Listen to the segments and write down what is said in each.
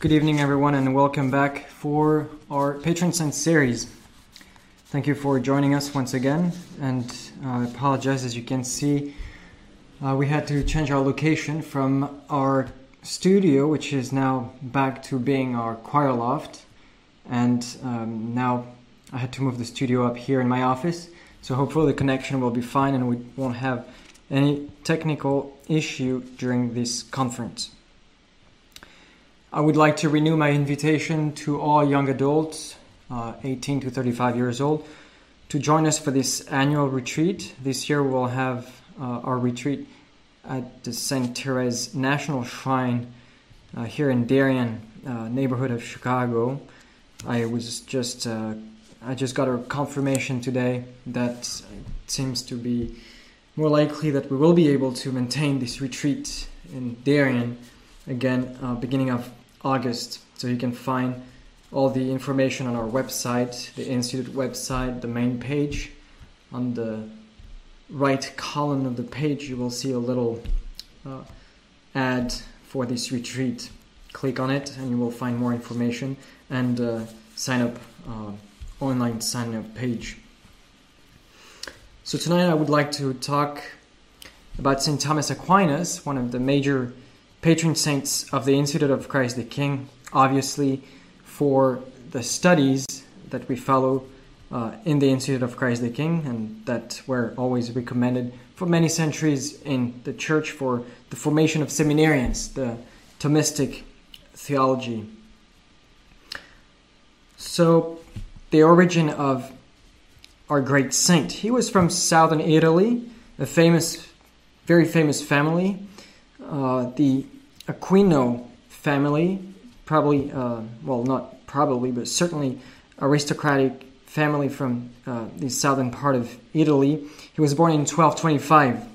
Good evening, everyone, and welcome back for our Patron Saint series. Thank you for joining us once again, and I apologize as you can see, uh, we had to change our location from our studio, which is now back to being our choir loft, and um, now I had to move the studio up here in my office. So hopefully the connection will be fine and we won't have any technical issue during this conference. I would like to renew my invitation to all young adults, uh, 18 to 35 years old, to join us for this annual retreat. This year we'll have uh, our retreat at the St. Therese National Shrine uh, here in Darien, uh, neighborhood of Chicago. I was just uh, I just got a confirmation today that it seems to be more likely that we will be able to maintain this retreat in Darien again uh, beginning of August. So you can find all the information on our website, the Institute website, the main page. On the right column of the page, you will see a little uh, ad for this retreat. Click on it and you will find more information and uh, sign up uh, online sign up page. So tonight I would like to talk about St. Thomas Aquinas, one of the major patron saints of the Institute of Christ the King, obviously for the studies that we follow uh, in the Institute of Christ the King and that were always recommended for many centuries in the church for the formation of seminarians, the Thomistic theology. So, the origin of our great saint. He was from southern Italy, a famous, very famous family, the Aquino family, probably, uh, well, not probably, but certainly aristocratic family from uh, the southern part of Italy. He was born in 1225.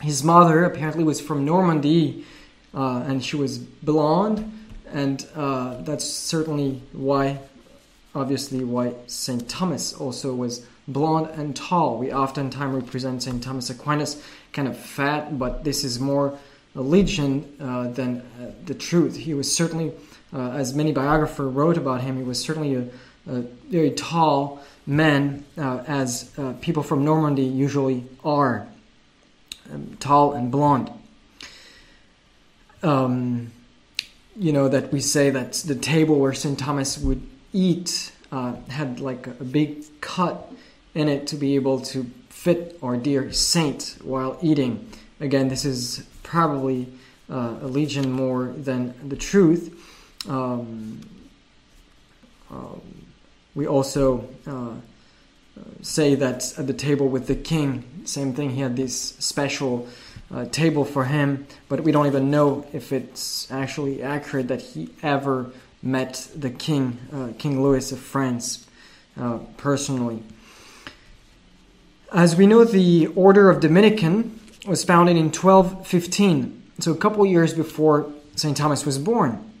His mother apparently was from Normandy, uh, and she was blonde, and uh, that's certainly why obviously why St. Thomas also was blond and tall. We oftentimes represent St. Thomas Aquinas kind of fat, but this is more a legend uh, than uh, the truth. He was certainly, uh, as many biographers wrote about him, he was certainly a, a very tall man, uh, as uh, people from Normandy usually are, um, tall and blonde. Um, you know that we say that the table where St. Thomas would eat uh, had like a big cut in it to be able to fit our dear saint while eating. Again, this is probably uh, a legion more than the truth. Um, um, we also uh, say that at the table with the king, same thing, he had this special uh, table for him, but we don't even know if it's actually accurate that he ever met the king, uh, King Louis of France, uh, personally. As we know, the Order of Dominican was founded in 1215, so a couple years before St. Thomas was born.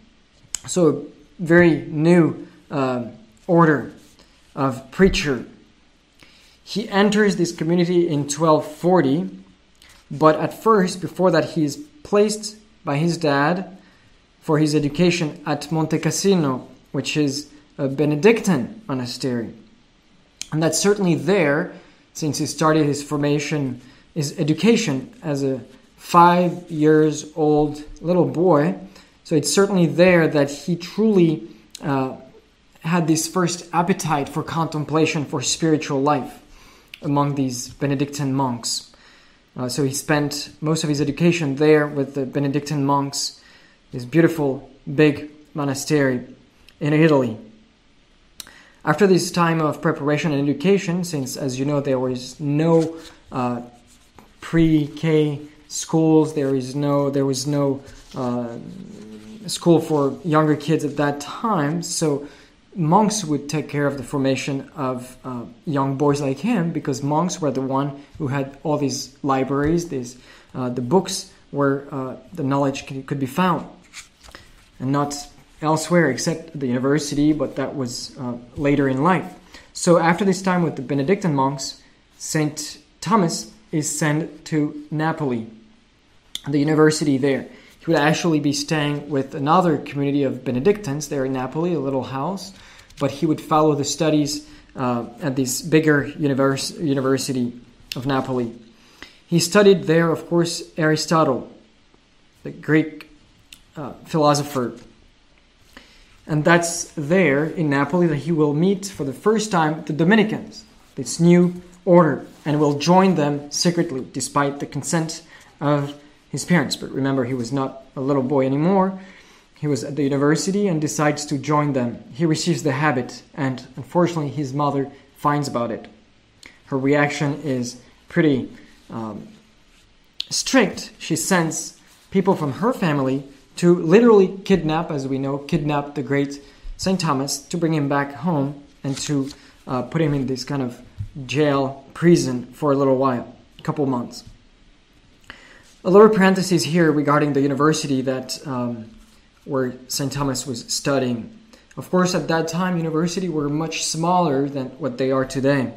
So, a very new uh, order of preacher. He enters this community in 1240, but at first, before that, he is placed by his dad for his education at Monte Cassino, which is a Benedictine monastery. And that's certainly there since he started his formation, his education as a five years old little boy. So it's certainly there that he truly uh, had this first appetite for contemplation for spiritual life among these Benedictine monks. Uh, so he spent most of his education there with the Benedictine monks this beautiful big monastery in Italy. After this time of preparation and education, since as you know there was no uh, pre-K schools, there is no there was no uh, school for younger kids at that time, so monks would take care of the formation of uh, young boys like him because monks were the one who had all these libraries, these uh, the books where uh, the knowledge could be found. And not elsewhere except the university, but that was uh, later in life. So after this time with the Benedictine monks, Saint Thomas is sent to Napoli, the university there. he would actually be staying with another community of Benedictines there in Napoli, a little house, but he would follow the studies uh, at this bigger univers- university of Napoli. He studied there, of course, Aristotle, the Greek uh, philosopher. And that's there in Napoli that he will meet for the first time the Dominicans, this new order, and will join them secretly despite the consent of his parents. But remember, he was not a little boy anymore. He was at the university and decides to join them. He receives the habit, and unfortunately, his mother finds about it. Her reaction is pretty um, strict. She sends people from her family to literally kidnap, as we know, kidnap the great St. Thomas to bring him back home and to uh, put him in this kind of jail, prison for a little while, a couple months. A little parenthesis here regarding the university that um, where St. Thomas was studying. Of course, at that time, university were much smaller than what they are today.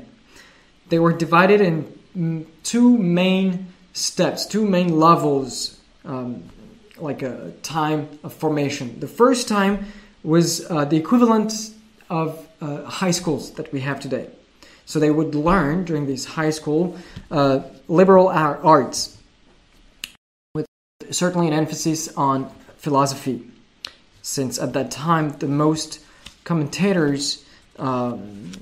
They were divided in two main steps, two main levels, um, like a time of formation. The first time was uh, the equivalent of uh, high schools that we have today. So they would learn during these high school uh, liberal arts, with certainly an emphasis on philosophy, since at that time the most commentators, um,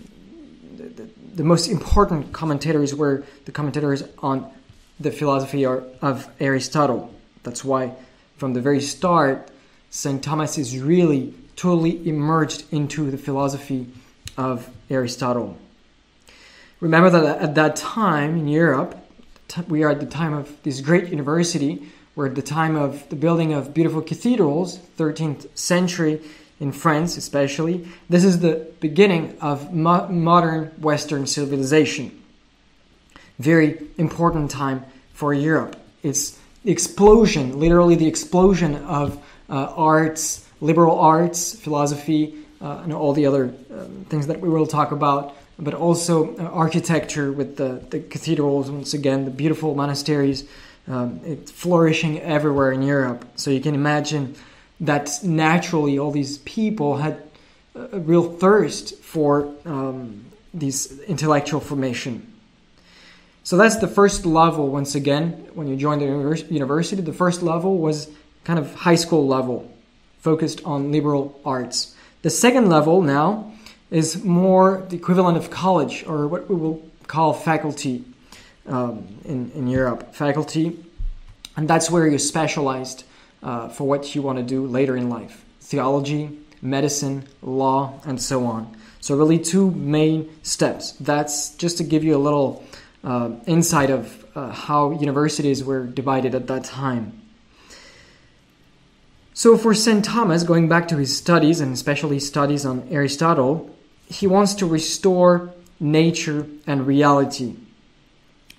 the, the, most important commentators were the commentators on the philosophy of Aristotle. That's why, from the very start, St. Thomas is really totally emerged into the philosophy of Aristotle. Remember that at that time in Europe, we are at the time of this great university. We're at the time of the building of beautiful cathedrals, 13th century in France especially. This is the beginning of mo- modern Western civilization. Very important time for Europe. It's the explosion, literally the explosion of uh, arts, liberal arts, philosophy, uh, and all the other um, things that we will talk about but also uh, architecture with the, the cathedrals, once again, the beautiful monasteries, um, it's flourishing everywhere in Europe. So you can imagine that naturally all these people had a real thirst for um, these intellectual formation. So that's the first level, once again, when you join the university. The first level was kind of high school level, focused on liberal arts. The second level now is more the equivalent of college or what we will call faculty um, in, in Europe. Faculty, and that's where you're specialized uh, for what you want to do later in life theology, medicine, law, and so on. So, really, two main steps. That's just to give you a little uh, insight of uh, how universities were divided at that time. So, for St. Thomas, going back to his studies, and especially studies on Aristotle, he wants to restore nature and reality.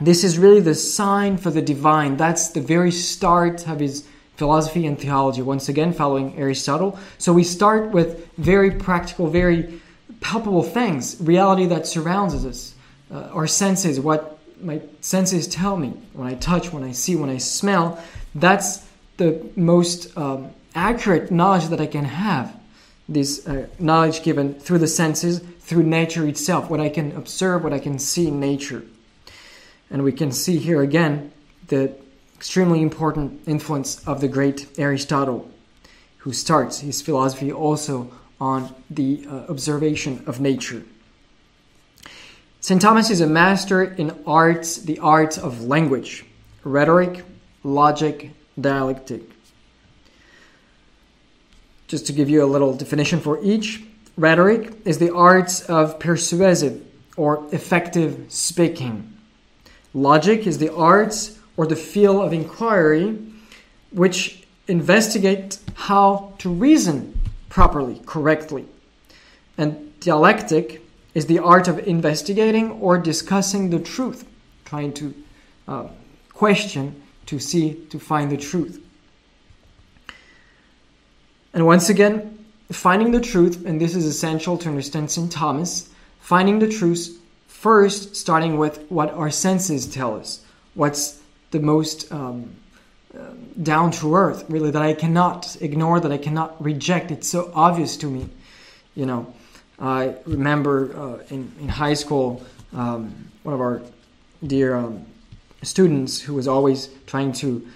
This is really the sign for the divine. That's the very start of his philosophy and theology, once again, following Aristotle. So we start with very practical, very palpable things, reality that surrounds us, uh, our senses, what my senses tell me when I touch, when I see, when I smell. That's the most um, accurate knowledge that I can have this uh, knowledge given through the senses, through nature itself, what I can observe, what I can see in nature. And we can see here again the extremely important influence of the great Aristotle, who starts his philosophy also on the uh, observation of nature. St. Thomas is a master in arts, the arts of language, rhetoric, logic, dialectic. Just to give you a little definition for each, rhetoric is the arts of persuasive or effective speaking. Logic is the arts or the field of inquiry which investigate how to reason properly, correctly. And dialectic is the art of investigating or discussing the truth, trying to uh, question to see, to find the truth. And once again, finding the truth, and this is essential to understand St. Thomas, finding the truth first, starting with what our senses tell us, what's the most um, down to earth, really, that I cannot ignore, that I cannot reject. It's so obvious to me. You know, I remember uh, in, in high school, um, one of our dear um, students who was always trying to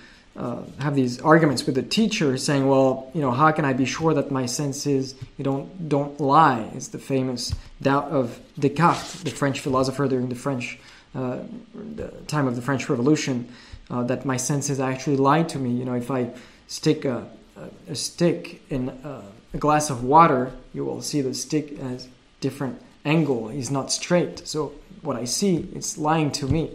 uh, have these arguments with the teacher, saying, "Well, you know, how can I be sure that my senses you don't don't lie?" It's the famous doubt of Descartes, the French philosopher during the French uh, the time of the French Revolution, uh, that my senses actually lie to me. You know, if I stick a, a, stick in a, a glass of water, you will see the stick has different angle. is not straight. So what I see, it's lying to me.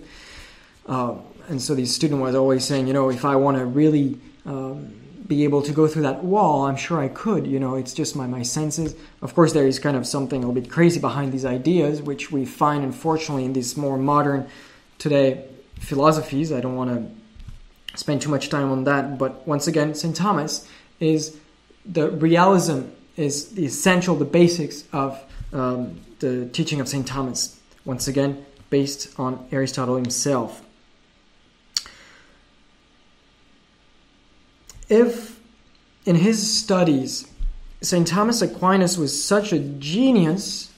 Uh, and so the student was always saying, you know, if I want to really um, be able to go through that wall, I'm sure I could. You know, it's just my, my senses. Of course, there is kind of something a little bit crazy behind these ideas, which we find, unfortunately, in these more modern today philosophies. I don't want to spend too much time on that. But once again, St. Thomas is the realism is the essential, the basics of um, the teaching of St. Thomas. Once again, based on Aristotle himself. If in his studies St. Thomas Aquinas was such a genius,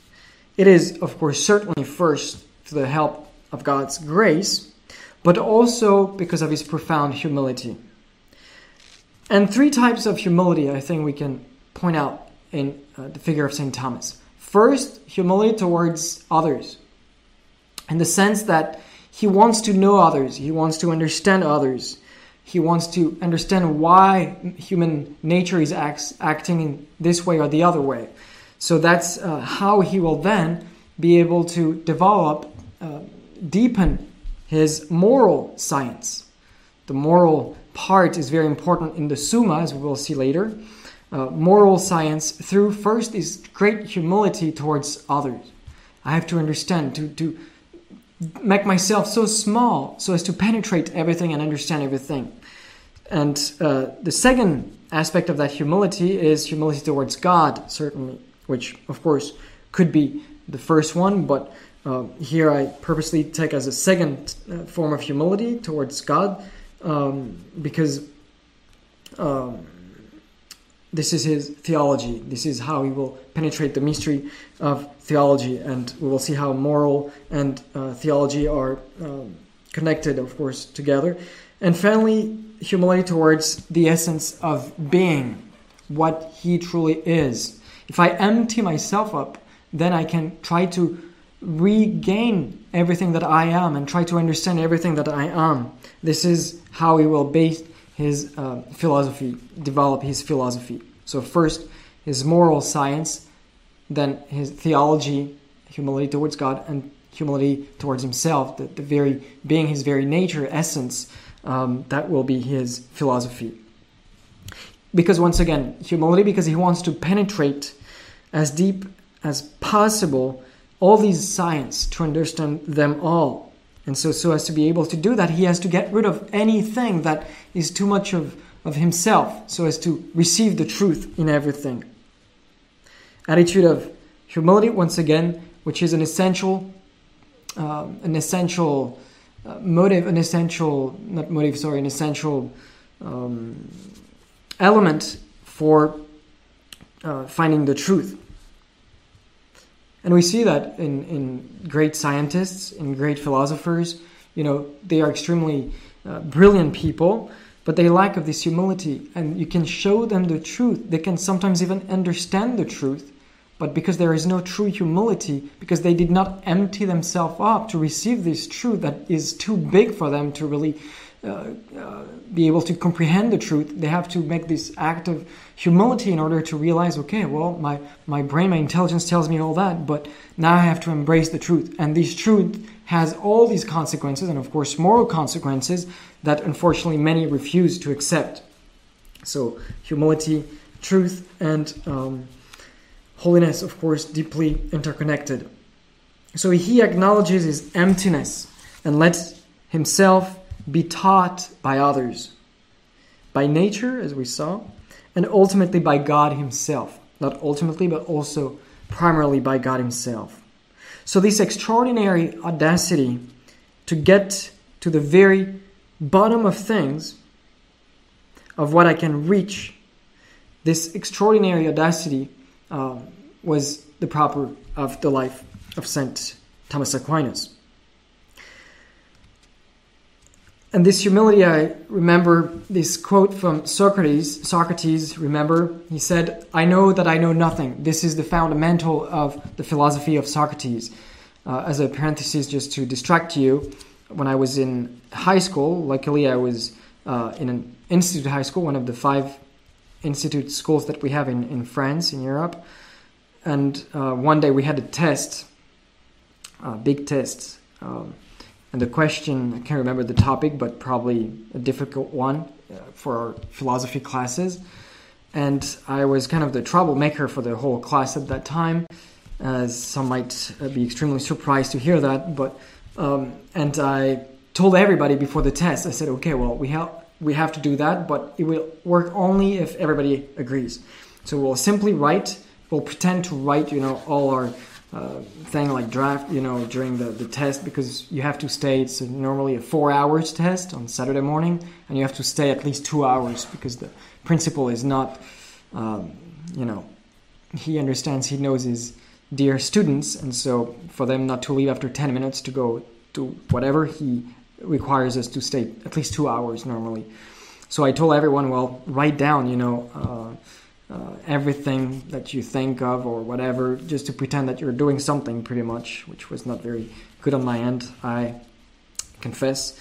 it is, of course, certainly first for the help of God's grace, but also because of his profound humility. And three types of humility I think we can point out in uh, the figure of St. Thomas. First, humility towards others, in the sense that he wants to know others, he wants to understand others, he wants to understand why human nature is acting in this way or the other way. So that's uh, how he will then be able to develop, uh, deepen his moral science. The moral part is very important in the Summa, as we will see later. Uh, moral science through first is great humility towards others. I have to understand, to, to make myself so small so as to penetrate everything and understand everything. And uh, the second aspect of that humility is humility towards God, certainly, which, of course, could be the first one, but uh, here I purposely take as a second uh, form of humility towards God um, because um, this is his theology. This is how he will penetrate the mystery of theology, and we will see how moral and uh, theology are um, connected, of course, together. And finally, humility towards the essence of being, what he truly is. If I empty myself up, then I can try to regain everything that I am and try to understand everything that I am. This is how he will base his uh, philosophy, develop his philosophy. So, first, his moral science, then his theology, humility towards God, and humility towards himself, the, the very being, his very nature, essence. Um, that will be his philosophy. Because, once again, humility, because he wants to penetrate as deep as possible all these science to understand them all. And so, so as to be able to do that, he has to get rid of anything that is too much of, of himself, so as to receive the truth in everything. Attitude of humility, once again, which is an essential, uh, an essential uh, motive, an essential, not motive, sorry, an essential um, element for uh, finding the truth. And we see that in, in great scientists, in great philosophers, you know, they are extremely uh, brilliant people, but they lack of this humility. And you can show them the truth. They can sometimes even understand the truth, but because there is no true humility, because they did not empty themselves up to receive this truth that is too big for them to really uh, uh, be able to comprehend the truth, they have to make this act of humility in order to realize, okay, well, my, my brain, my intelligence tells me all that, but now I have to embrace the truth. And this truth has all these consequences, and of course, moral consequences that unfortunately many refuse to accept. So, humility, truth, and um, holiness, of course, deeply interconnected. So, he acknowledges his emptiness and lets himself be taught by others, by nature, as we saw, and ultimately by God Himself. Not ultimately, but also primarily by God Himself. So, this extraordinary audacity to get to the very bottom of things of what I can reach, this extraordinary audacity uh, was the proper of the life of Saint Thomas Aquinas. And this humility, I remember this quote from Socrates. Socrates, remember, he said, I know that I know nothing. This is the fundamental of the philosophy of Socrates. Uh, as a parenthesis, just to distract you, when I was in high school, luckily I was uh, in an institute high school, one of the five institute schools that we have in, in France, in Europe. And uh, one day we had a test, a big test. Um, and the question, I can't remember the topic, but probably a difficult one uh, for philosophy classes. And I was kind of the troublemaker for the whole class at that time, as some might uh, be extremely surprised to hear that. But um, and I told everybody before the test, I said, okay, well, we have we have to do that, but it will work only if everybody agrees. So we'll simply write, we'll pretend to write, you know, all our uh, thing like draft, you know, during the, the test because you have to stay. It's normally a four hours test on Saturday morning, and you have to stay at least two hours because the principal is not, um, you know, he understands, he knows his dear students, and so for them not to leave after 10 minutes to go to whatever, he requires us to stay at least two hours normally. So I told everyone, well, write down, you know, uh, uh, everything that you think of or whatever, just to pretend that you're doing something pretty much, which was not very good on my end, I confess.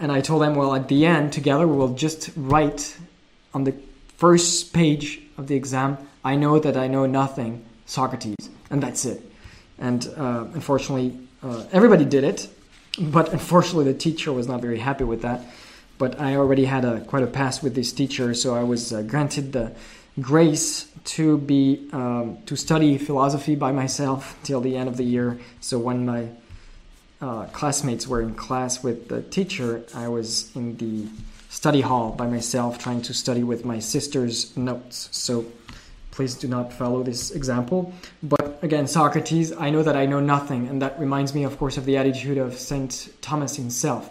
And I told them, well, at the end, together, we will just write on the first page of the exam, I know that I know nothing, Socrates, and that's it. And uh, unfortunately, uh, everybody did it, but unfortunately, the teacher was not very happy with that. But I already had a quite a past with this teacher, so I was uh, granted the grace to be um, to study philosophy by myself till the end of the year. So when my uh, classmates were in class with the teacher, I was in the study hall by myself trying to study with my sister's notes. So please do not follow this example. But again, Socrates, I know that I know nothing, and that reminds me, of course, of the attitude of Saint Thomas himself.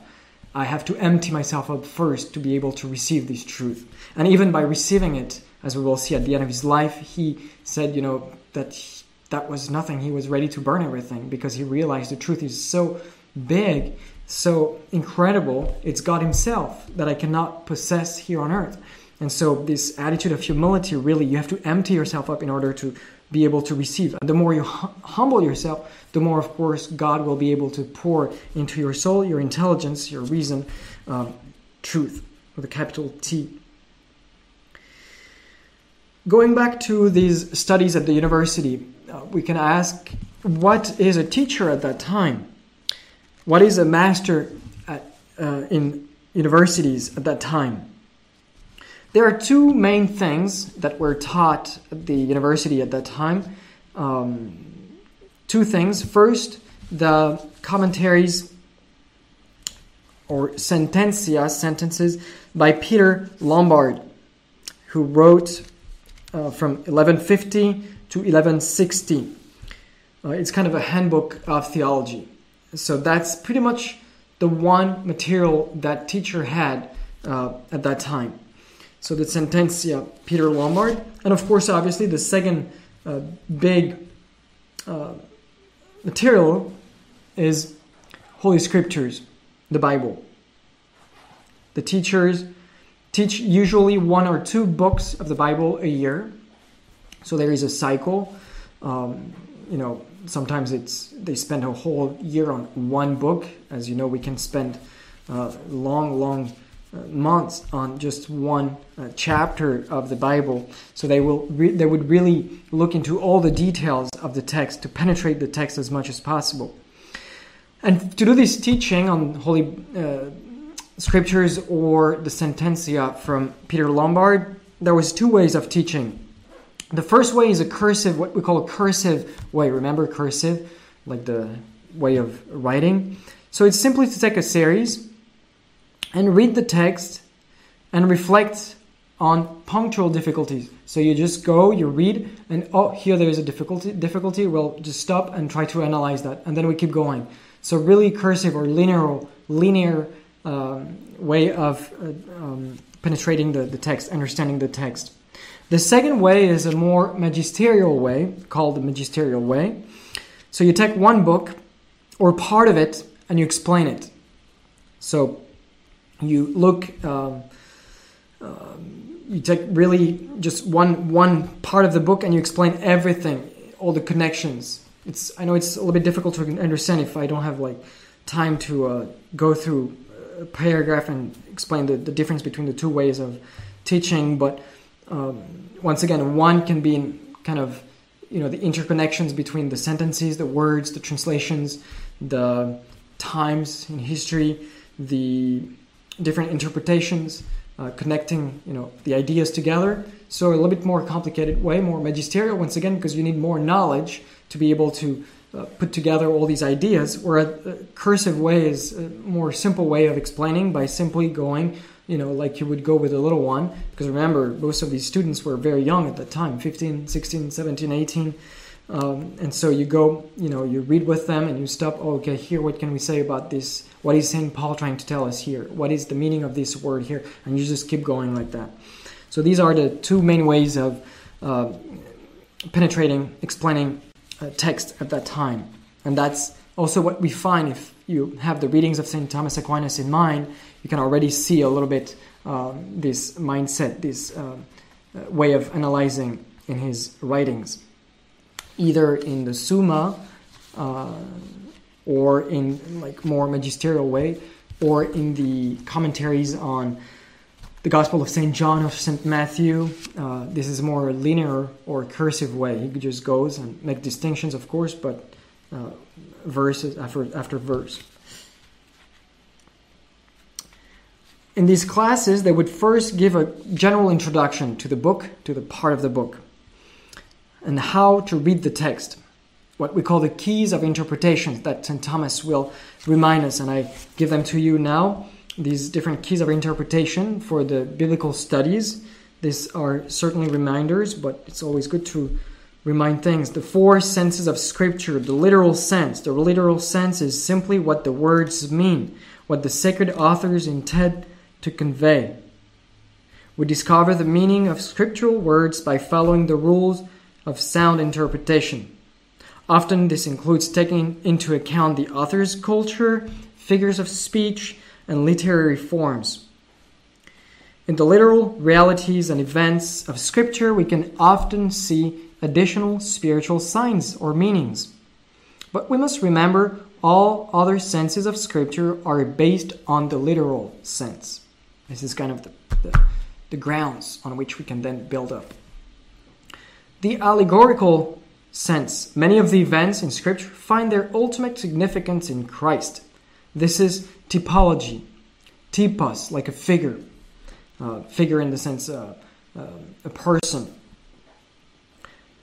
I have to empty myself up first to be able to receive this truth. And even by receiving it, as we will see at the end of his life, he said, you know, that he, that was nothing. He was ready to burn everything because he realized the truth is so big, so incredible. It's God Himself that I cannot possess here on earth. And so, this attitude of humility really, you have to empty yourself up in order to be able to receive. And the more you hum- humble yourself, the more, of course, God will be able to pour into your soul, your intelligence, your reason, um, truth with a capital T. Going back to these studies at the university, uh, we can ask what is a teacher at that time? What is a master at, uh, in universities at that time? There are two main things that were taught at the university at that time. Um, two things. First, the commentaries or sententia, sentences by Peter Lombard, who wrote uh, from 1150 to 1160. Uh, it's kind of a handbook of theology. So that's pretty much the one material that teacher had uh, at that time. So the Sententia, Peter Lombard, and of course, obviously, the second uh, big uh, material is Holy Scriptures, the Bible. The teachers teach usually one or two books of the Bible a year. So there is a cycle. Um, you know, sometimes it's they spend a whole year on one book. As you know, we can spend uh, long, long months on just one uh, chapter of the Bible. So they will re- they would really look into all the details of the text to penetrate the text as much as possible. And to do this teaching on holy uh, scriptures or the sententia from Peter Lombard, there was two ways of teaching. The first way is a cursive, what we call a cursive way. Remember cursive, like the way of writing. So it's simply to take a series and read the text and reflect on punctual difficulties. So you just go, you read, and oh, here there is a difficulty. Difficulty. Well, just stop and try to analyze that, and then we keep going. So really cursive or linear, linear um, way of uh, um, penetrating the, the text, understanding the text. The second way is a more magisterial way, called the magisterial way. So you take one book or part of it and you explain it. So you look, um, um, you take really just one one part of the book and you explain everything, all the connections. It's I know it's a little bit difficult to understand if I don't have like time to uh, go through a paragraph and explain the, the difference between the two ways of teaching, but um, once again, one can be in kind of you know the interconnections between the sentences, the words, the translations, the times in history, the different interpretations, uh, connecting you know the ideas together. So a little bit more complicated way, more magisterial once again, because you need more knowledge to be able to uh, put together all these ideas. Where a, a cursive way is a more simple way of explaining by simply going you know, like you would go with a little one. Because remember, most of these students were very young at the time 15, 16, 17, 18. Um, and so you go, you know, you read with them and you stop, oh, okay, here, what can we say about this? What is St. Paul trying to tell us here? What is the meaning of this word here? And you just keep going like that. So these are the two main ways of uh, penetrating, explaining uh, text at that time. And that's also what we find if you have the readings of St. Thomas Aquinas in mind you can already see a little bit um, this mindset, this uh, uh, way of analyzing in his writings, either in the Summa uh, or in like more magisterial way, or in the commentaries on the Gospel of St. John of St. Matthew. Uh, this is more linear or cursive way. He just goes and make distinctions, of course, but uh, verses after after verse. In these classes, they would first give a general introduction to the book, to the part of the book, and how to read the text. What we call the keys of interpretation that St. Thomas will remind us, and I give them to you now. These different keys of interpretation for the biblical studies. These are certainly reminders, but it's always good to remind things. The four senses of Scripture, the literal sense. The literal sense is simply what the words mean, what the sacred authors intend to convey. We discover the meaning of scriptural words by following the rules of sound interpretation. Often, this includes taking into account the author's culture, figures of speech, and literary forms. In the literal realities and events of Scripture, we can often see additional spiritual signs or meanings. But we must remember all other senses of Scripture are based on the literal sense. This is kind of the, the, the grounds on which we can then build up. The allegorical sense. Many of the events in Scripture find their ultimate significance in Christ. This is typology. Typos, like a figure. Uh, figure in the sense uh, uh, a person.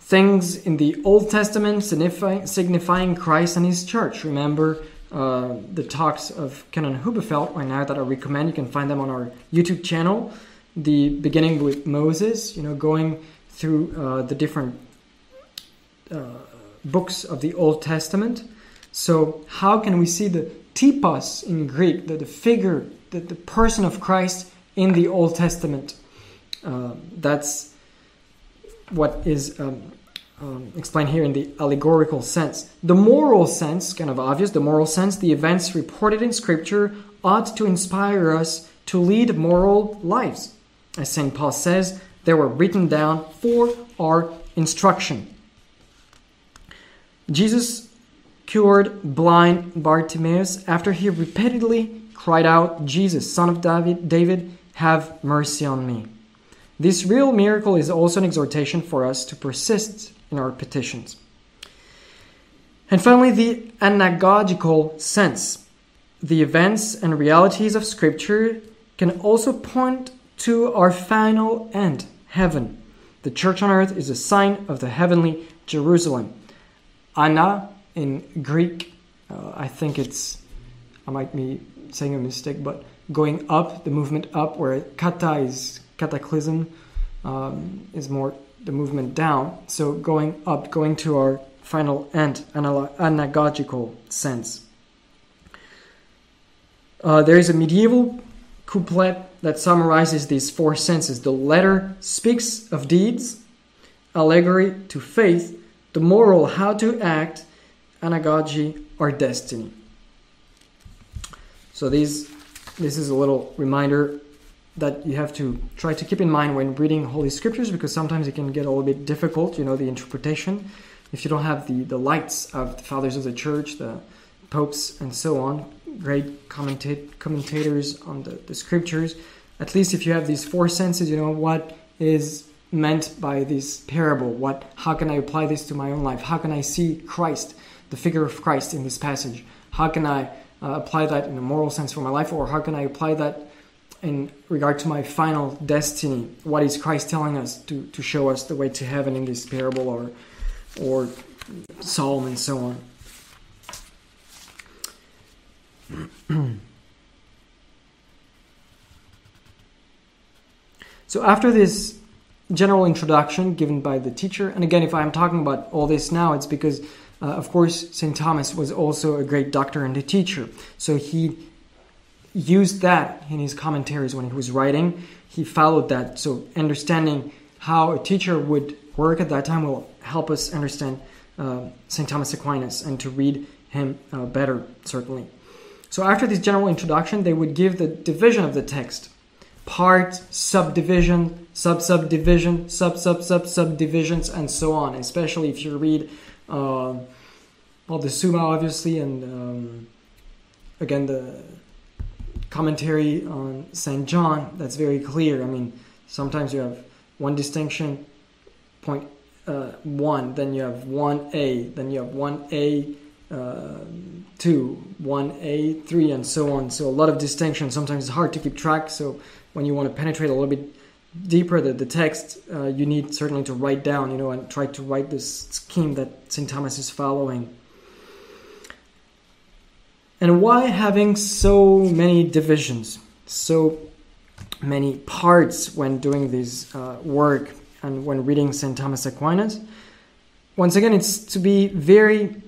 Things in the Old Testament signify, signifying Christ and His church. Remember uh, the talks of Canon Hubefeld right now that I recommend. You can find them on our YouTube channel. The beginning with Moses, you know, going through uh, the different uh, books of the Old Testament. So, how can we see the typos in Greek, the, the figure, the, the person of Christ in the Old Testament? Uh, that's what is um, um, explained here in the allegorical sense. The moral sense, kind of obvious, the moral sense, the events reported in Scripture ought to inspire us to lead moral lives. As St. Paul says, they were written down for our instruction. Jesus cured blind Bartimaeus after he repeatedly cried out, Jesus, son of David, David, have mercy on me. This real miracle is also an exhortation for us to persist in our petitions. And finally, the anagogical sense. The events and realities of Scripture can also point to our final end, heaven. The church on earth is a sign of the heavenly Jerusalem. Ana in Greek, uh, I think it's, I might be saying a mistake, but going up, the movement up, where kata is cataclysm, um, is more the movement down. So going up, going to our final end, anagogical sense. Uh, there is a medieval couplet that summarizes these four senses. The letter speaks of deeds, allegory to faith, the moral how to act, anagogy or destiny. So these this is a little reminder that you have to try to keep in mind when reading Holy Scriptures because sometimes it can get a little bit difficult, you know, the interpretation. If you don't have the, the lights of the fathers of the church, the popes, and so on, great commentate, commentators on the, the scriptures, at least if you have these four senses, you know, what is meant by this parable? What, how can I apply this to my own life? How can I see Christ, the figure of Christ in this passage? How can I uh, apply that in a moral sense for my life, or how can I apply that in regard to my final destiny? What is Christ telling us to, to show us the way to heaven in this parable or or psalm and so on? so after this general introduction given by the teacher, and again, if I'm talking about all this now, it's because uh, of course, St. Thomas was also a great doctor and a teacher. So he used that in his commentaries when he was writing. He followed that. So understanding how a teacher would work at that time will help us understand uh, St. Thomas Aquinas and to read him uh, better, certainly. So after this general introduction, they would give the division of the text part, subdivision, sub subdivision, sub sub sub subdivisions, and so on. Especially if you read uh, well, the Summa, obviously, and um, again, the commentary on St. John, that's very clear. I mean, sometimes you have one distinction, point uh, one, then you have 1a, then you have 1a. Uh, 2, 1a, 3, and so on. So, a lot of distinction. Sometimes it's hard to keep track. So, when you want to penetrate a little bit deeper the, the text, uh, you need certainly to write down, you know, and try to write this scheme that St. Thomas is following. And why having so many divisions, so many parts when doing this uh, work and when reading St. Thomas Aquinas? Once again, it's to be very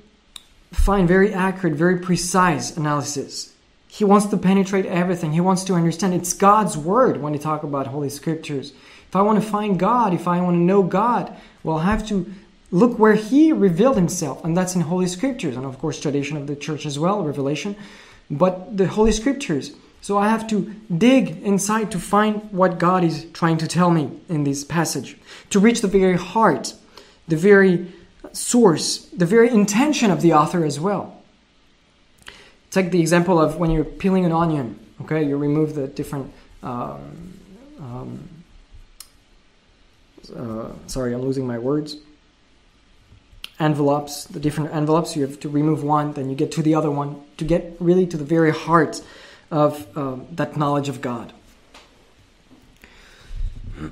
fine, very accurate, very precise analysis. He wants to penetrate everything. He wants to understand it's God's word when you talk about Holy Scriptures. If I want to find God, if I want to know God, well, I have to look where He revealed Himself, and that's in Holy Scriptures, and of course, tradition of the church as well, Revelation, but the Holy Scriptures. So I have to dig inside to find what God is trying to tell me in this passage, to reach the very heart, the very source, the very intention of the author as well. Take the example of when you're peeling an onion. Okay, you remove the different. Um, um, uh, sorry, I'm losing my words. Envelopes, the different envelopes. You have to remove one, then you get to the other one to get really to the very heart of um, that knowledge of God.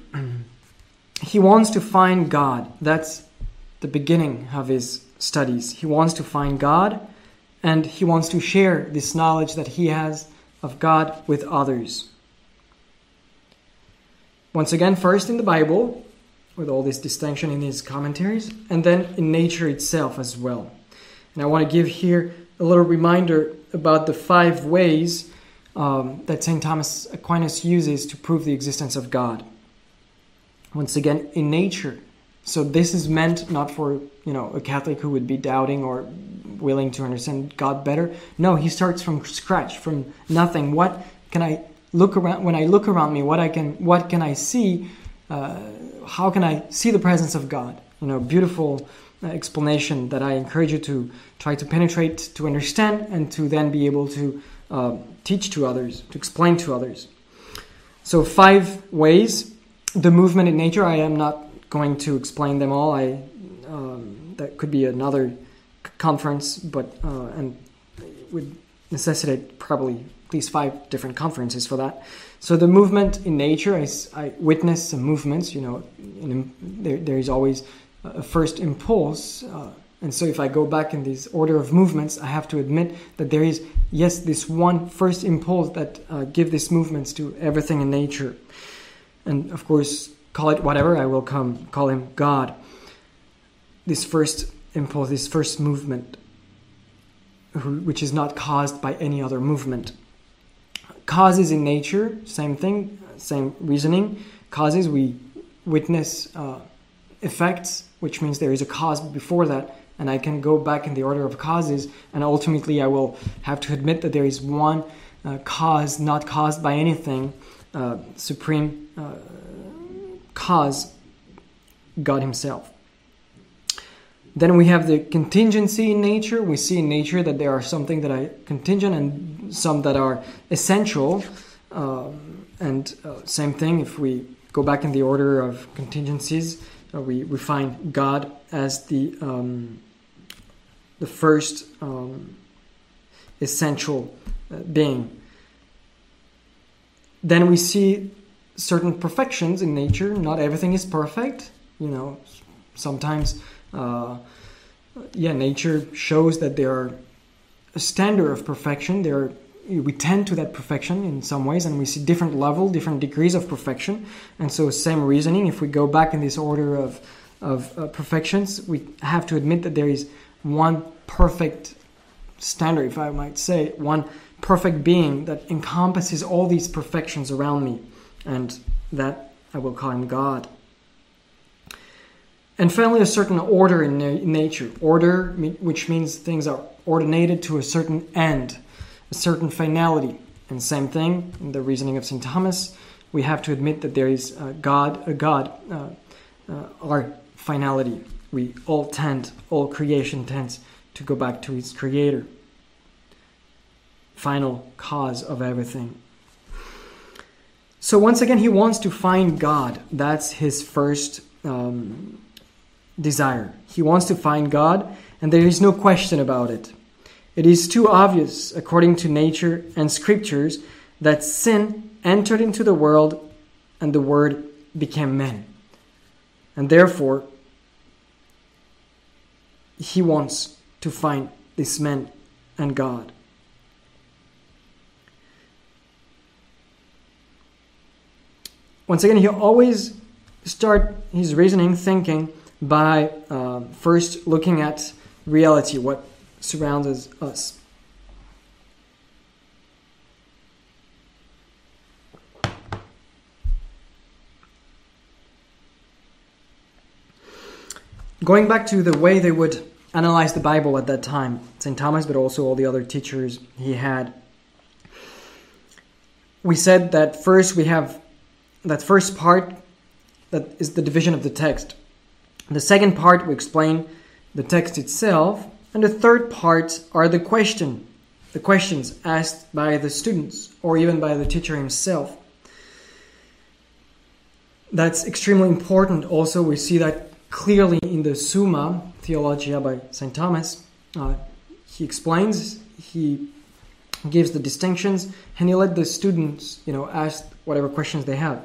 he wants to find God. That's the beginning of his studies. He wants to find God and he wants to share this knowledge that he has of God with others. Once again, first in the Bible, with all this distinction in his commentaries, and then in nature itself as well. And I want to give here a little reminder about the five ways um, that St. Thomas Aquinas uses to prove the existence of God. Once again, in nature. So this is meant not for you know a Catholic who would be doubting or willing to understand God better. No, he starts from scratch, from nothing. What can I look around when I look around me? What I can, what can I see? Uh, how can I see the presence of God? You know, beautiful uh, explanation that I encourage you to try to penetrate, to understand, and to then be able to uh, teach to others, to explain to others. So five ways. The movement in nature. I am not going to explain them all. I um, that could be another conference, but uh, and would necessitate probably at least five different conferences for that. So the movement in nature, I, I witness some movements. You know, in, there, there is always a first impulse, uh, and so if I go back in this order of movements, I have to admit that there is yes this one first impulse that uh, give these movements to everything in nature, and of course call it whatever I will come call him God. This first impulse, this first movement, which is not caused by any other movement. causes in nature, same thing, same reasoning. Causes, we witness uh, effects, which means there is a cause before that, and I can go back in the order of causes, and ultimately I will have to admit that there is one uh, cause not caused by anything, uh, supreme uh, cause, God Himself. Then we have the contingency in nature. We see in nature that there are something that are contingent and some that are essential. Um, and uh, same thing, if we go back in the order of contingencies, uh, we, we find God as the um, the first um, essential uh, being. Then we see certain perfections in nature. Not everything is perfect. You know, sometimes, uh, yeah, nature shows that there are a standard of perfection. There are we tend to that perfection in some ways and we see different level different degrees of perfection and so same reasoning if we go back in this order of of uh, perfections we have to admit that there is one perfect standard if i might say one perfect being that encompasses all these perfections around me and that i will call him god and finally a certain order in, na- nature order which means things are ordinated to a certain end a certain finality. And same thing in the reasoning of St. Thomas, we have to admit that there is a God, a God, uh, uh, our finality. We all tend, all creation tends to go back to its creator. Final cause of everything. So once again, he wants to find God. That's his first um, desire. He wants to find God, and there is no question about it. It is too obvious, according to nature and scriptures, that sin entered into the world and the Word became man. And therefore, he wants to find this man and God. Once again, he always start his reasoning thinking by uh, first looking at reality, what surrounds us. Going back to the way they would analyze the Bible at that time, St. Thomas, but also all the other teachers he had, we said that first we have that first part that is the division of the text. The second part we explain the text itself, and the third part are the question, the questions asked by the students or even by the teacher himself. That's extremely important. Also, we see that clearly in the Summa Theologia by St. Thomas. Uh, he explains, he gives the distinctions, and he let the students, you know, ask whatever questions they have.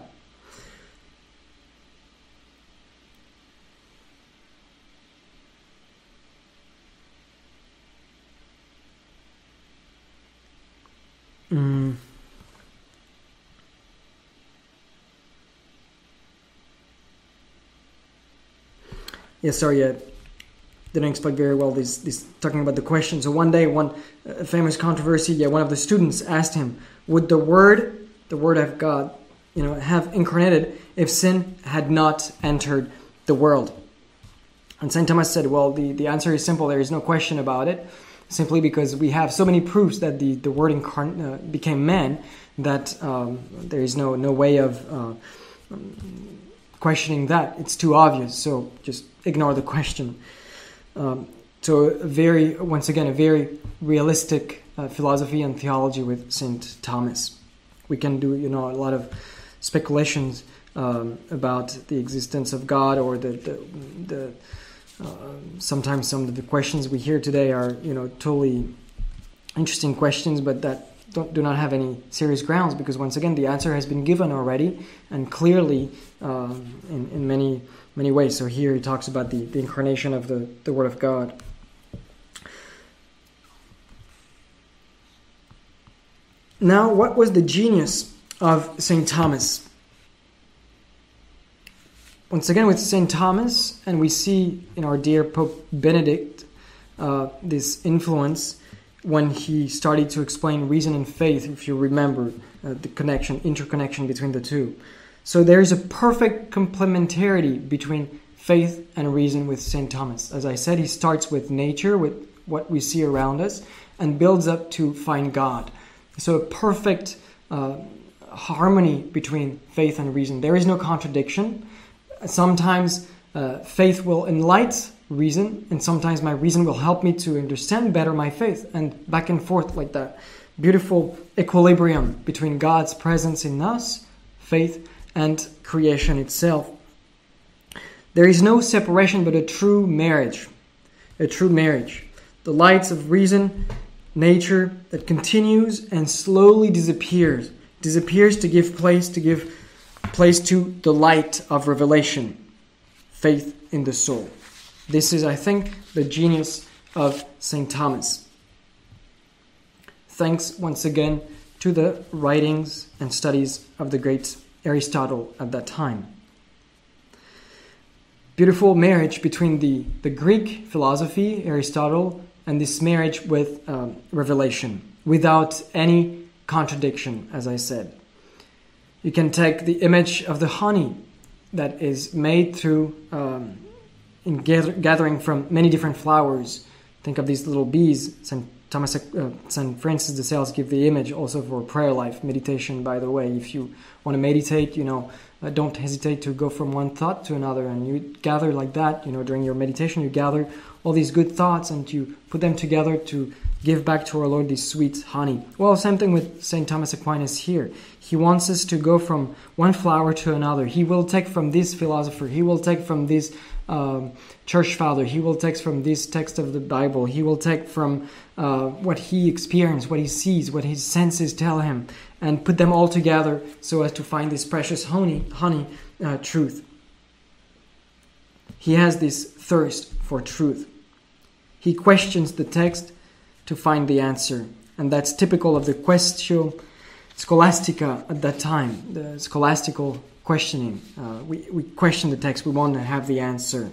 Mm. Yeah, sorry, I didn't explain very well this, this talking about the question. So one day, one uh, famous controversy, yeah, one of the students asked him, would the word, the word of God, you know, have incarnated if sin had not entered the world? And St. Thomas said, well, the, the answer is simple. There is no question about it simply because we have so many proofs that the, the word incarn- uh, became man that um, there is no, no way of uh, questioning that. It's too obvious, so just ignore the question. Um, so, very, once again, a very realistic uh, philosophy and theology with St. Thomas. We can do, you know, a lot of speculations um, about the existence of God or the, the, the uh, sometimes some of the questions we hear today are, you know, totally interesting questions, but that do not have any serious grounds because once again the answer has been given already and clearly um, in, in many many ways. So here he talks about the, the incarnation of the, the Word of God. Now, what was the genius of St. Thomas? once again with St. Thomas, and we see in our dear Pope Benedict uh, this influence when he started to explain reason and faith, if you remember, uh, the connection, interconnection between the two. So there is a perfect complementarity between faith and reason with St. Thomas. As I said, he starts with nature, with what we see around us, and builds up to find God. So a perfect uh, harmony between faith and reason. There is no contradiction. Sometimes uh, faith will enlighten reason, and sometimes my reason will help me to understand better my faith, and back and forth like that. Beautiful equilibrium between God's presence in us, faith, and creation itself. There is no separation but a true marriage. A true marriage. The lights of reason, nature that continues and slowly disappears. Disappears to give place to give place to the light of revelation. Faith in the soul. This is, I think, the genius of St. Thomas. Thanks once again to the writings and studies of the great Aristotle at that time. Beautiful marriage between the, the Greek philosophy, Aristotle, and this marriage with um, revelation without any contradiction, as I said. You can take the image of the honey that is made through um, in gather, gathering from many different flowers. Think of these little bees. St. Thomas, uh, St. Francis de Sales give the image also for prayer life, meditation. By the way, if you want to meditate, you know, uh, don't hesitate to go from one thought to another, and you gather like that. You know, during your meditation, you gather all these good thoughts and you put them together to give back to our Lord this sweet honey. Well, same thing with St. Thomas Aquinas here. He wants us to go from one flower to another. He will take from this philosopher, he will take from this um, church father, he will take from this text of the Bible, he will take from uh, what he experienced, what he sees, what his senses tell him, and put them all together so as to find this precious honey, honey uh, truth. He has this thirst for truth. He questions the text to find the answer. And that's typical of the Quaestio Scholastica at that time, the scholastical questioning. Uh, we, we question the text, we want to have the answer.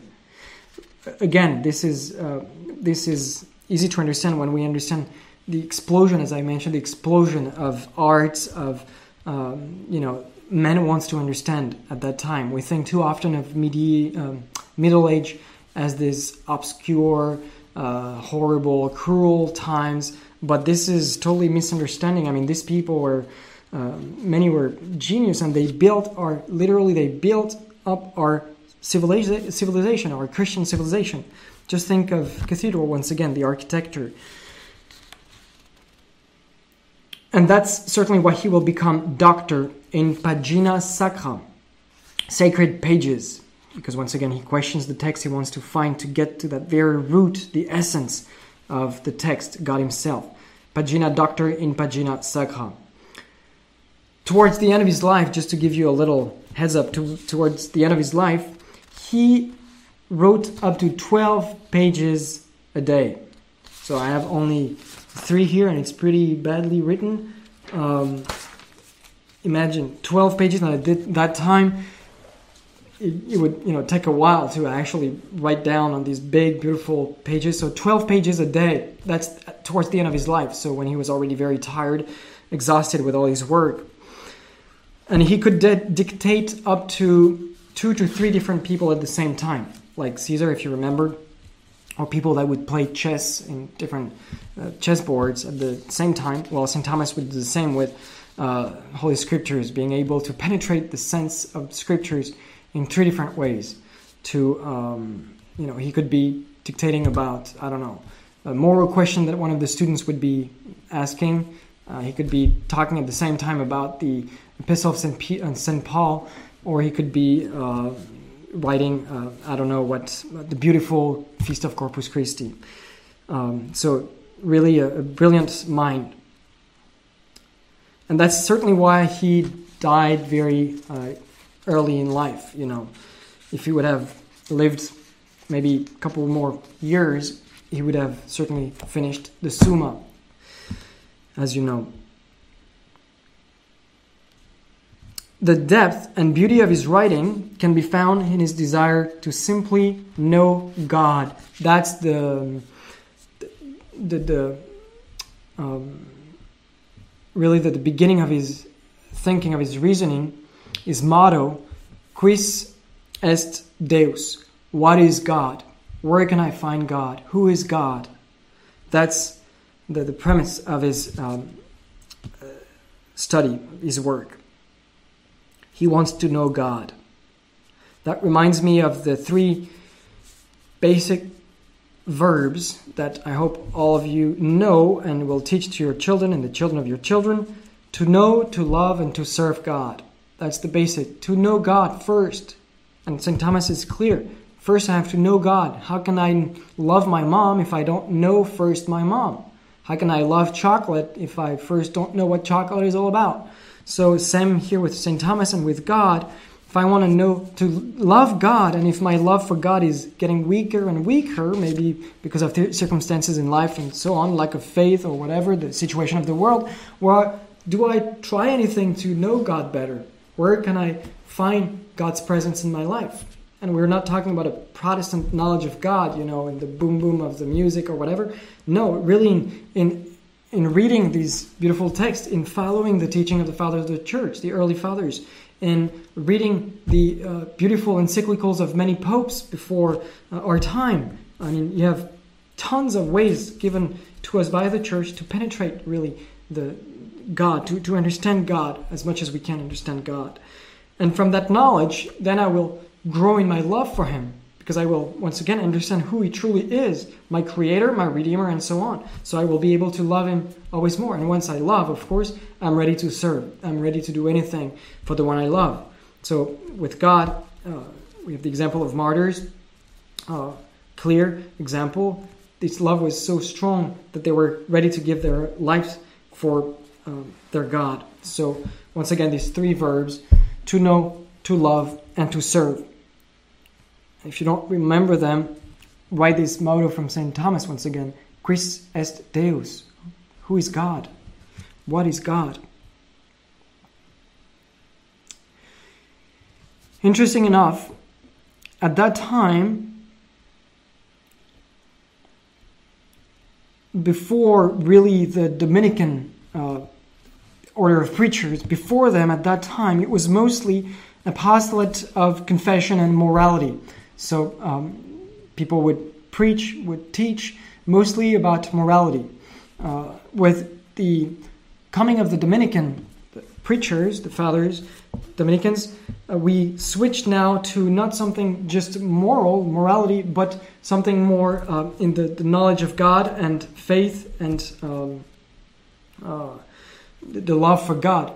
Again, this is, uh, this is easy to understand when we understand the explosion, as I mentioned, the explosion of arts, of, um, you know, men wants to understand at that time. We think too often of um, Middle Age as this obscure, uh, horrible, cruel times. But this is totally misunderstanding. I mean, these people were, uh, many were genius, and they built our, literally, they built up our civilization, civilization, our Christian civilization. Just think of cathedral once again, the architecture. And that's certainly why he will become doctor in Pagina Sacra, sacred pages because once again he questions the text. He wants to find to get to that very root the essence of the text god himself. Pagina doctor in pagina sacra towards the end of his life just to give you a little heads up to, towards the end of his life he wrote up to 12 pages a day. So i have only three here and it's pretty badly written. Um, imagine 12 pages and at that time it, it, would you know take a while to actually write down on these big beautiful pages. So 12 pages a day that's towards the end of his life. So when he was already very tired exhausted with all his work. And he could de- dictate up to two to three different people at the same time. Like caesar if you remember or people that would play chess in different uh, chess boards at the same time well st thomas would do the same with uh, holy scriptures being able to penetrate the sense of scriptures in three different ways. To um, you know, he could be dictating about I don't know a moral question that one of the students would be asking. Uh, he could be talking at the same time about the Epistle of St. P- uh, St. Paul, or he could be uh, writing uh, I don't know what the beautiful Feast of Corpus Christi. Um, so really a, a brilliant mind, and that's certainly why he died very uh, early in life. You know, if he would have lived maybe a couple more years, he would have certainly finished the Summa, as you know. The depth and beauty of his writing can be found in his desire to simply know God. That's the the, the um, really the, the beginning of his thinking, of his reasoning, his motto, Quis est Deus? What is God? Where can I find God? Who is God? That's the, the premise of his um, uh, study, his work. He wants to know God. That reminds me of the three basic verbs that I hope all of you know and will teach to your children and the children of your children to know, to love, and to serve God. That's the basic. To know God first. And St. Thomas is clear. First, I have to know God. How can I love my mom if I don't know first my mom? How can I love chocolate if I first don't know what chocolate is all about? So, same here with St. Thomas and with God if I want to know to love God, and if my love for God is getting weaker and weaker, maybe because of circumstances in life and so on, lack of faith or whatever, the situation of the world, well, do I try anything to know God better? Where can I find God's presence in my life? And we're not talking about a Protestant knowledge of God, you know, in the boom boom of the music or whatever. No, really in, in in reading these beautiful texts, in following the teaching of the fathers of the church, the early fathers, in reading the uh, beautiful encyclicals of many popes before uh, our time. I mean, you have tons of ways given to us by the church to penetrate really the God, to, to understand God as much as we can understand God. And from that knowledge, then I will grow in my love for Him because I will once again understand who He truly is, my Creator, my Redeemer, and so on. So I will be able to love Him always more. And once I love, of course, I'm ready to serve. I'm ready to do anything for the one I love. So with God, uh, we have the example of martyrs, uh, clear example. This love was so strong that they were ready to give their lives for um, their God. So once again, these three verbs: to know, to love, and to serve. If you don't remember them, write this motto from St. Thomas once again Quis est Deus? Who is God? What is God? Interesting enough, at that time, before really the Dominican order of preachers, before them at that time, it was mostly apostolate of confession and morality. So um, people would preach, would teach mostly about morality. Uh, with the coming of the Dominican preachers, the fathers, Dominicans, uh, we switched now to not something just moral, morality, but something more uh, in the, the, knowledge of God and faith and um, uh, the love for God.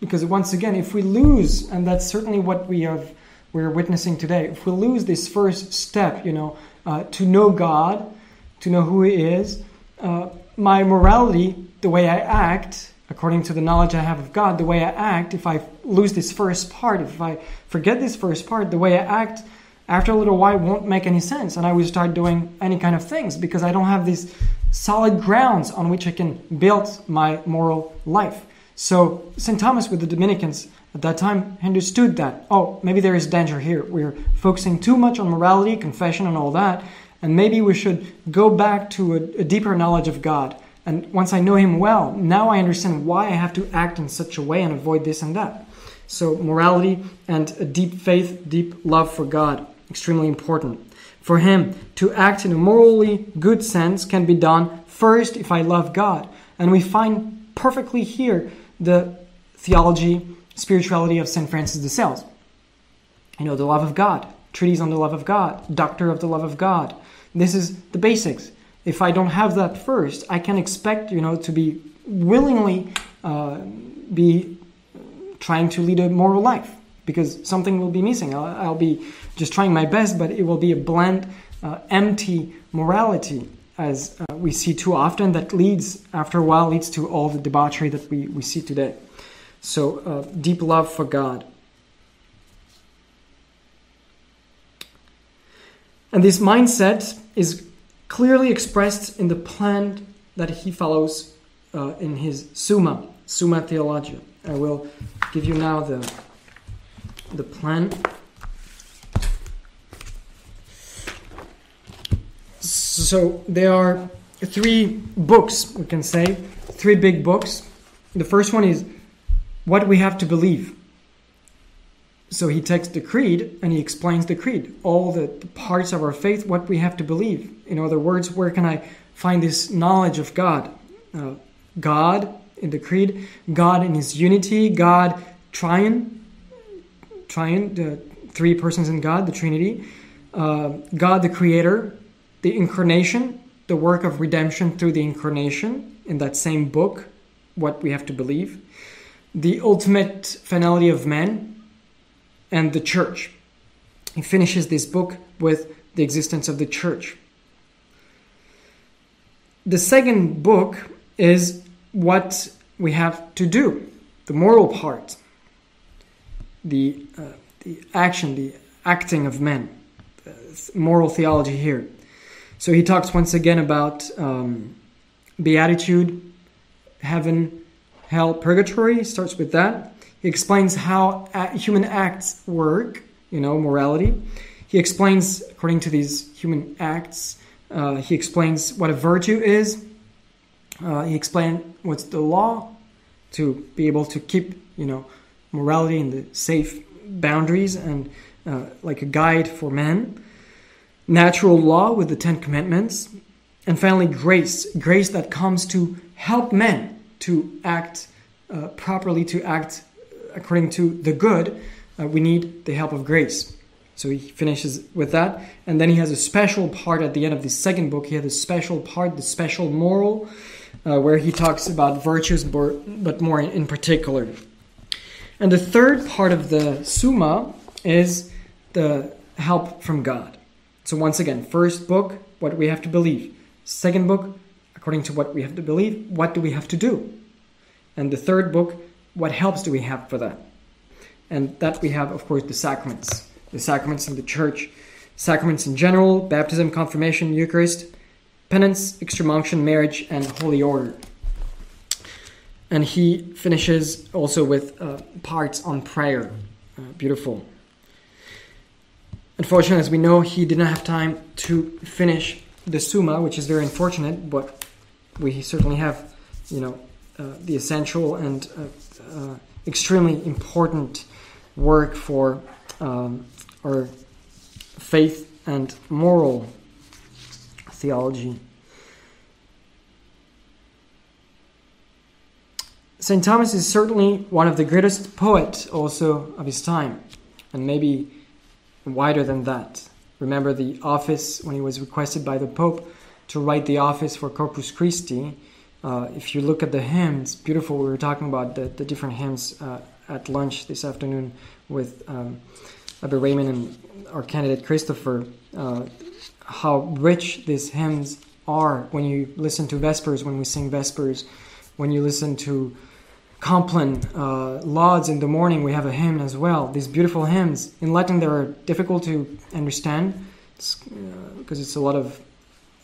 Because once again, if we lose, and that's certainly what we have we're witnessing today, if we lose this first step, you know, uh, to know God, to know who He is, uh, my morality, the way I act, according to the knowledge I have of God, the way I act, if I lose this first part, if I forget this first part, the way I act after a little while won't make any sense. And I will start doing any kind of things because I don't have these solid grounds on which I can build my moral life. So, St. Thomas with the Dominicans at that time understood that, oh, maybe there is danger here. We're focusing too much on morality, confession, and all that, and maybe we should go back to a, a deeper knowledge of God. And once I know Him well, now I understand why I have to act in such a way and avoid this and that. So, morality and a deep faith, deep love for God, extremely important. For him to act in a morally good sense can be done first if I love God. And we find perfectly here the theology spirituality of St. Francis de Sales. You know, the love of God, treatise on the love of God, doctor of the love of God. This is the basics. If I don't have that first, I can expect, you know, to be willingly uh, be trying to lead a moral life because something will be missing. I'll, I'll, be just trying my best, but it will be a bland, uh, empty morality, as uh, we see too often. That leads, after a while, leads to all the debauchery that we, we see today. So, uh, deep love for God. And this mindset is clearly expressed in the plan that he follows uh, in his Summa, Summa Theologia. I will give you now the, the plan. So there are three books, we can say, three big books. The first one is what we have to believe. So he takes the creed and he explains the creed, all the, the parts of our faith, what we have to believe. In other words, where can I find this knowledge of God? Uh, God in the creed, God in his unity, God triune, triune, the three persons in God, the Trinity, uh, God the Creator, the incarnation, the work of redemption through the incarnation in that same book, what we have to believe, the ultimate finality of man, and the church. He finishes this book with the existence of the church. The second book is what we have to do, the moral part, the, uh, the action, the acting of men, moral theology here. So he talks once again about um, beatitude, heaven, hell, purgatory. He starts with that. He explains how human acts work, you know, morality. He explains, according to these human acts, uh, he explains what a virtue is. Uh, he explains what's the law to be able to keep, you know, morality and the safe boundaries and uh, like a guide for men. Natural law with the Ten Commandments. And finally, grace. Grace that comes to help men to act uh, properly, to act according to the good, uh, we need the help of grace. So he finishes with that. And then he has a special part at the end of the second book. He has a special part, the special moral, uh, where he talks about virtues, but more in particular. And the third part of the Summa is the help from God. So once again, first book, what we have to believe. Second book, according to what we have to believe, what do we have to do? And the third book, what helps do we have for that? And that we have, of course, the sacraments. The sacraments in the church, sacraments in general, baptism, confirmation, Eucharist, penance, extreme unction, marriage, and holy order. And he finishes also with uh, parts on prayer. Uh, beautiful. Unfortunately, as we know, he did not have time to finish the Summa, which is very unfortunate, but we certainly have, you know, uh, the essential and uh, uh, extremely important work for um, our faith and moral theology. St. Thomas is certainly one of the greatest poets also of his time, and maybe wider than that. Remember the office when he was requested by the Pope to write the office for Corpus Christi uh, if you look at the hymns, beautiful. We were talking about the, the different hymns uh, at lunch this afternoon with um, Abbe Raymond and our candidate Christopher. Uh, how rich these hymns are when you listen to Vespers, when we sing Vespers, when you listen to Compline, uh, Lauds in the morning, we have a hymn as well. These beautiful hymns. In Latin, they are difficult to understand it's, uh, because it's a lot of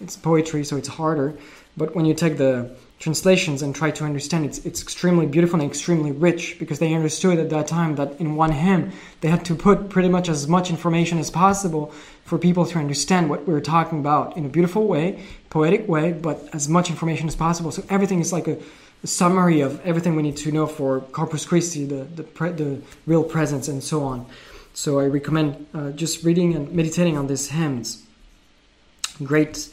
it's poetry, so it's harder. But when you take the translations and try to understand it's it's extremely beautiful and extremely rich because they understood at that time that in one hymn they had to put pretty much as much information as possible for people to understand what we were talking about in a beautiful way poetic way but as much information as possible so everything is like a summary of everything we need to know for corpus christi the the, pre, the real presence and so on so i recommend uh, just reading and meditating on these hymns great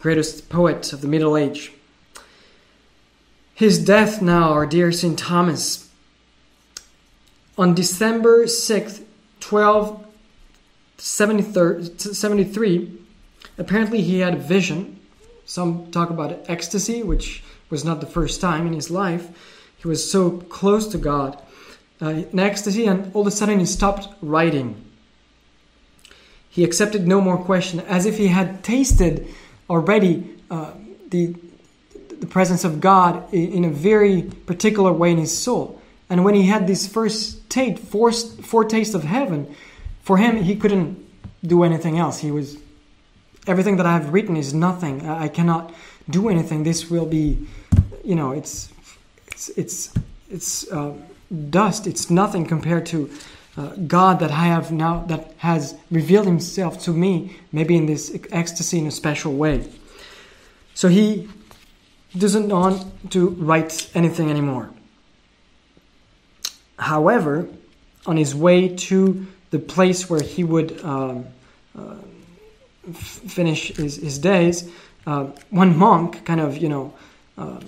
greatest poet of the middle age his death now, our dear St. Thomas. On December 6th, 1273, apparently he had a vision. Some talk about ecstasy, which was not the first time in his life. He was so close to God. Uh, in ecstasy, and all of a sudden he stopped writing. He accepted no more question, as if he had tasted already uh, the the presence of God in a very particular way in his soul. And when he had this first taste, foretaste of heaven, for him, he couldn't do anything else. He was, everything that I have written is nothing. I cannot do anything. This will be, you know, it's, it's, it's, it's uh, dust. It's nothing compared to uh, God that I have now, that has revealed himself to me, maybe in this ecstasy in a special way. So he doesn't want to write anything anymore. However, on his way to the place where he would um, uh, f- finish his, his days, uh, one monk, kind of, you know, uh,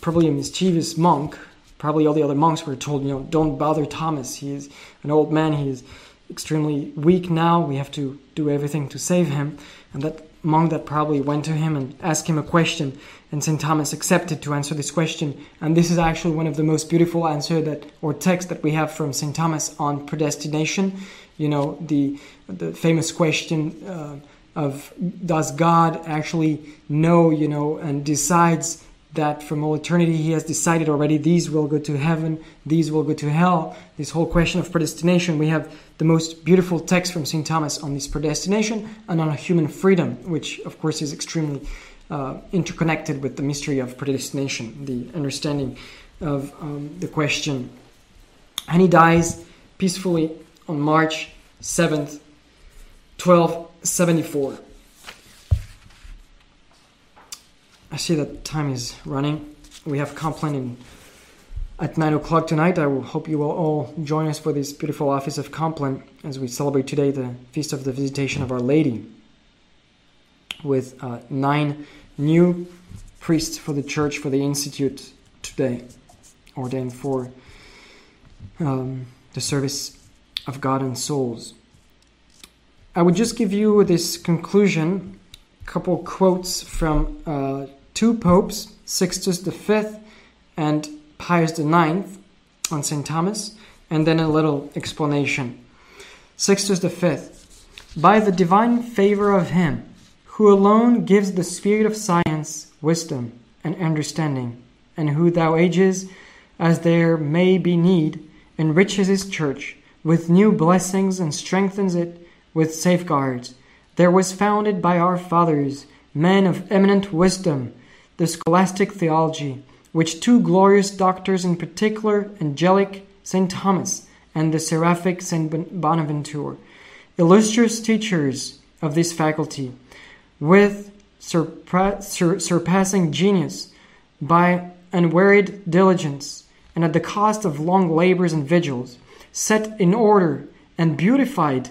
probably a mischievous monk, probably all the other monks were told, you know, don't bother Thomas. He is an old man. He is extremely weak now. We have to do everything to save him. And that monk that probably went to him and asked him a question, and St. Thomas accepted to answer this question. And this is actually one of the most beautiful answer that or text that we have from St. Thomas on predestination. You know, the the famous question uh, of does God actually know, you know, and decides that from all eternity he has decided already these will go to heaven, these will go to hell. This whole question of predestination, we have the most beautiful text from St. Thomas on this predestination and on human freedom, which of course is extremely uh, interconnected with the mystery of predestination, the understanding of um, the question. And he dies peacefully on March 7th, 1274. I see that time is running. We have Compline in, at 9 o'clock tonight. I hope you will all join us for this beautiful office of Compline as we celebrate today the Feast of the Visitation of Our Lady with uh, nine new priests for the church, for the Institute today, ordained for um, the service of God and souls. I would just give you this conclusion, a couple quotes from uh, two popes, Sixtus V and Pius IX, on St. Thomas, and then a little explanation. Sixtus V, by the divine favor of Him, who alone gives the spirit of science, wisdom, and understanding, and who thou ages, as there may be need, enriches his church with new blessings and strengthens it with safeguards. There was founded by our fathers men of eminent wisdom the scholastic theology, which two glorious doctors in particular, angelic St. Thomas and the seraphic St. Bonaventure, illustrious teachers of this faculty, with surpa- sur- surpassing genius, by unwearied diligence, and at the cost of long labors and vigils, set in order and beautified,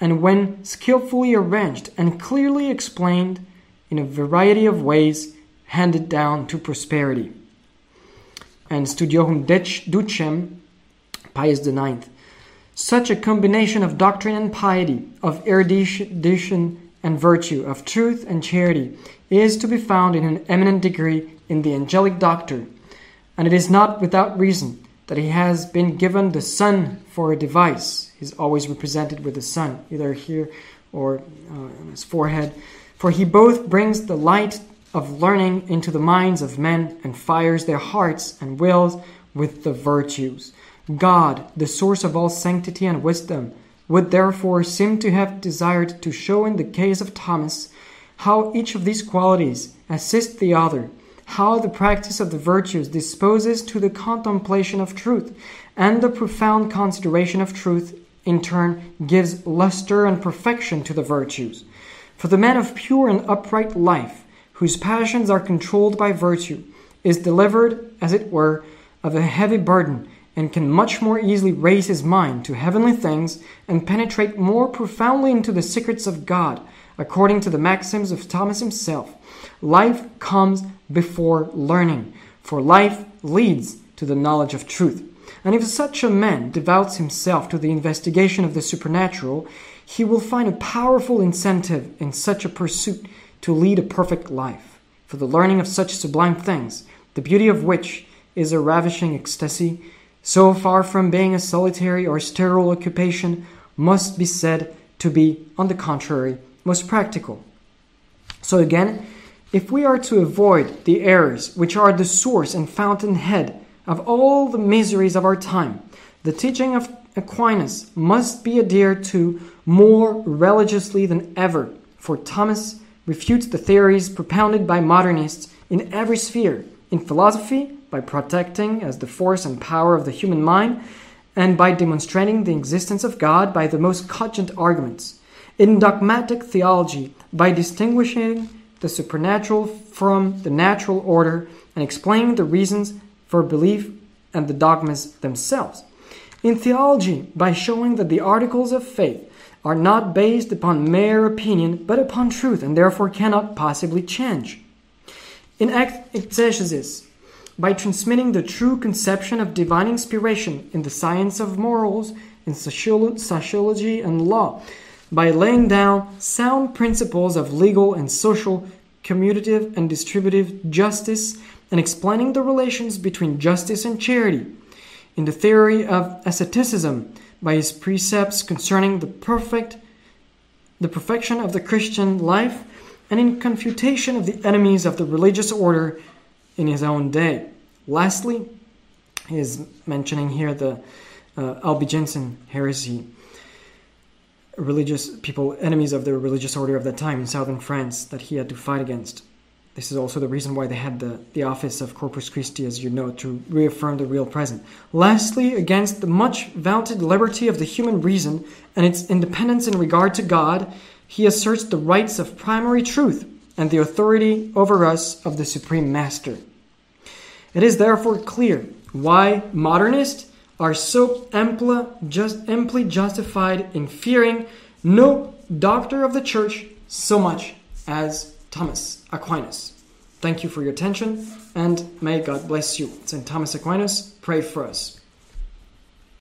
and when skillfully arranged and clearly explained in a variety of ways, handed down to prosperity. And Studiorum Ducem, Pius IX. Such a combination of doctrine and piety, of erudition and virtue, of truth and charity, is to be found in an eminent degree in the angelic doctor, and it is not without reason that he has been given the sun for a device. He's always represented with the sun, either here or uh, on his forehead. For he both brings the light of learning into the minds of men and fires their hearts and wills with the virtues. God, the source of all sanctity and wisdom, would therefore seem to have desired to show in the case of Thomas how each of these qualities assist the other, how the practice of the virtues disposes to the contemplation of truth, and the profound consideration of truth in turn gives luster and perfection to the virtues. For the man of pure and upright life, whose passions are controlled by virtue, is delivered, as it were, of a heavy burden, and can much more easily raise his mind to heavenly things and penetrate more profoundly into the secrets of God, according to the maxims of Thomas himself. Life comes before learning, for life leads to the knowledge of truth. And if such a man devotes himself to the investigation of the supernatural, he will find a powerful incentive in such a pursuit to lead a perfect life, for the learning of such sublime things, the beauty of which is a ravishing ecstasy, so far from being a solitary or sterile occupation, must be said to be, on the contrary, most practical. So again, if we are to avoid the errors which are the source and fountainhead of all the miseries of our time, the teaching of Aquinas must be adhered to more religiously than ever, for Thomas refutes the theories propounded by modernists in every sphere in philosophy, by protecting as the force and power of the human mind, and by demonstrating the existence of God by the most cogent arguments. In dogmatic theology, by distinguishing the supernatural from the natural order and explaining the reasons for belief and the dogmas themselves. In theology, by showing that the articles of faith are not based upon mere opinion, but upon truth, and therefore cannot possibly change. In exegesis, by transmitting the true conception of divine inspiration in the science of morals, in sociology and law, by laying down sound principles of legal and social, commutative and distributive justice, and explaining the relations between justice and charity. In the theory of asceticism, by his precepts concerning the perfect the perfection of the Christian life, and in confutation of the enemies of the religious order in his own day. Lastly, he is mentioning here the uh, Albigensian heresy, religious people, enemies of the religious order of that time in southern France that he had to fight against. This is also the reason why they had the, the office of Corpus Christi, as you know, to reaffirm the real present. Lastly, against the much vaunted liberty of the human reason and its independence in regard to God, he asserts the rights of primary truth and the authority over us of the Supreme Master. It is therefore clear why modernists are so amply, just, amply justified in fearing no doctor of the church so much as Thomas Aquinas. Thank you for your attention and may God bless you. St. Thomas Aquinas, pray for us.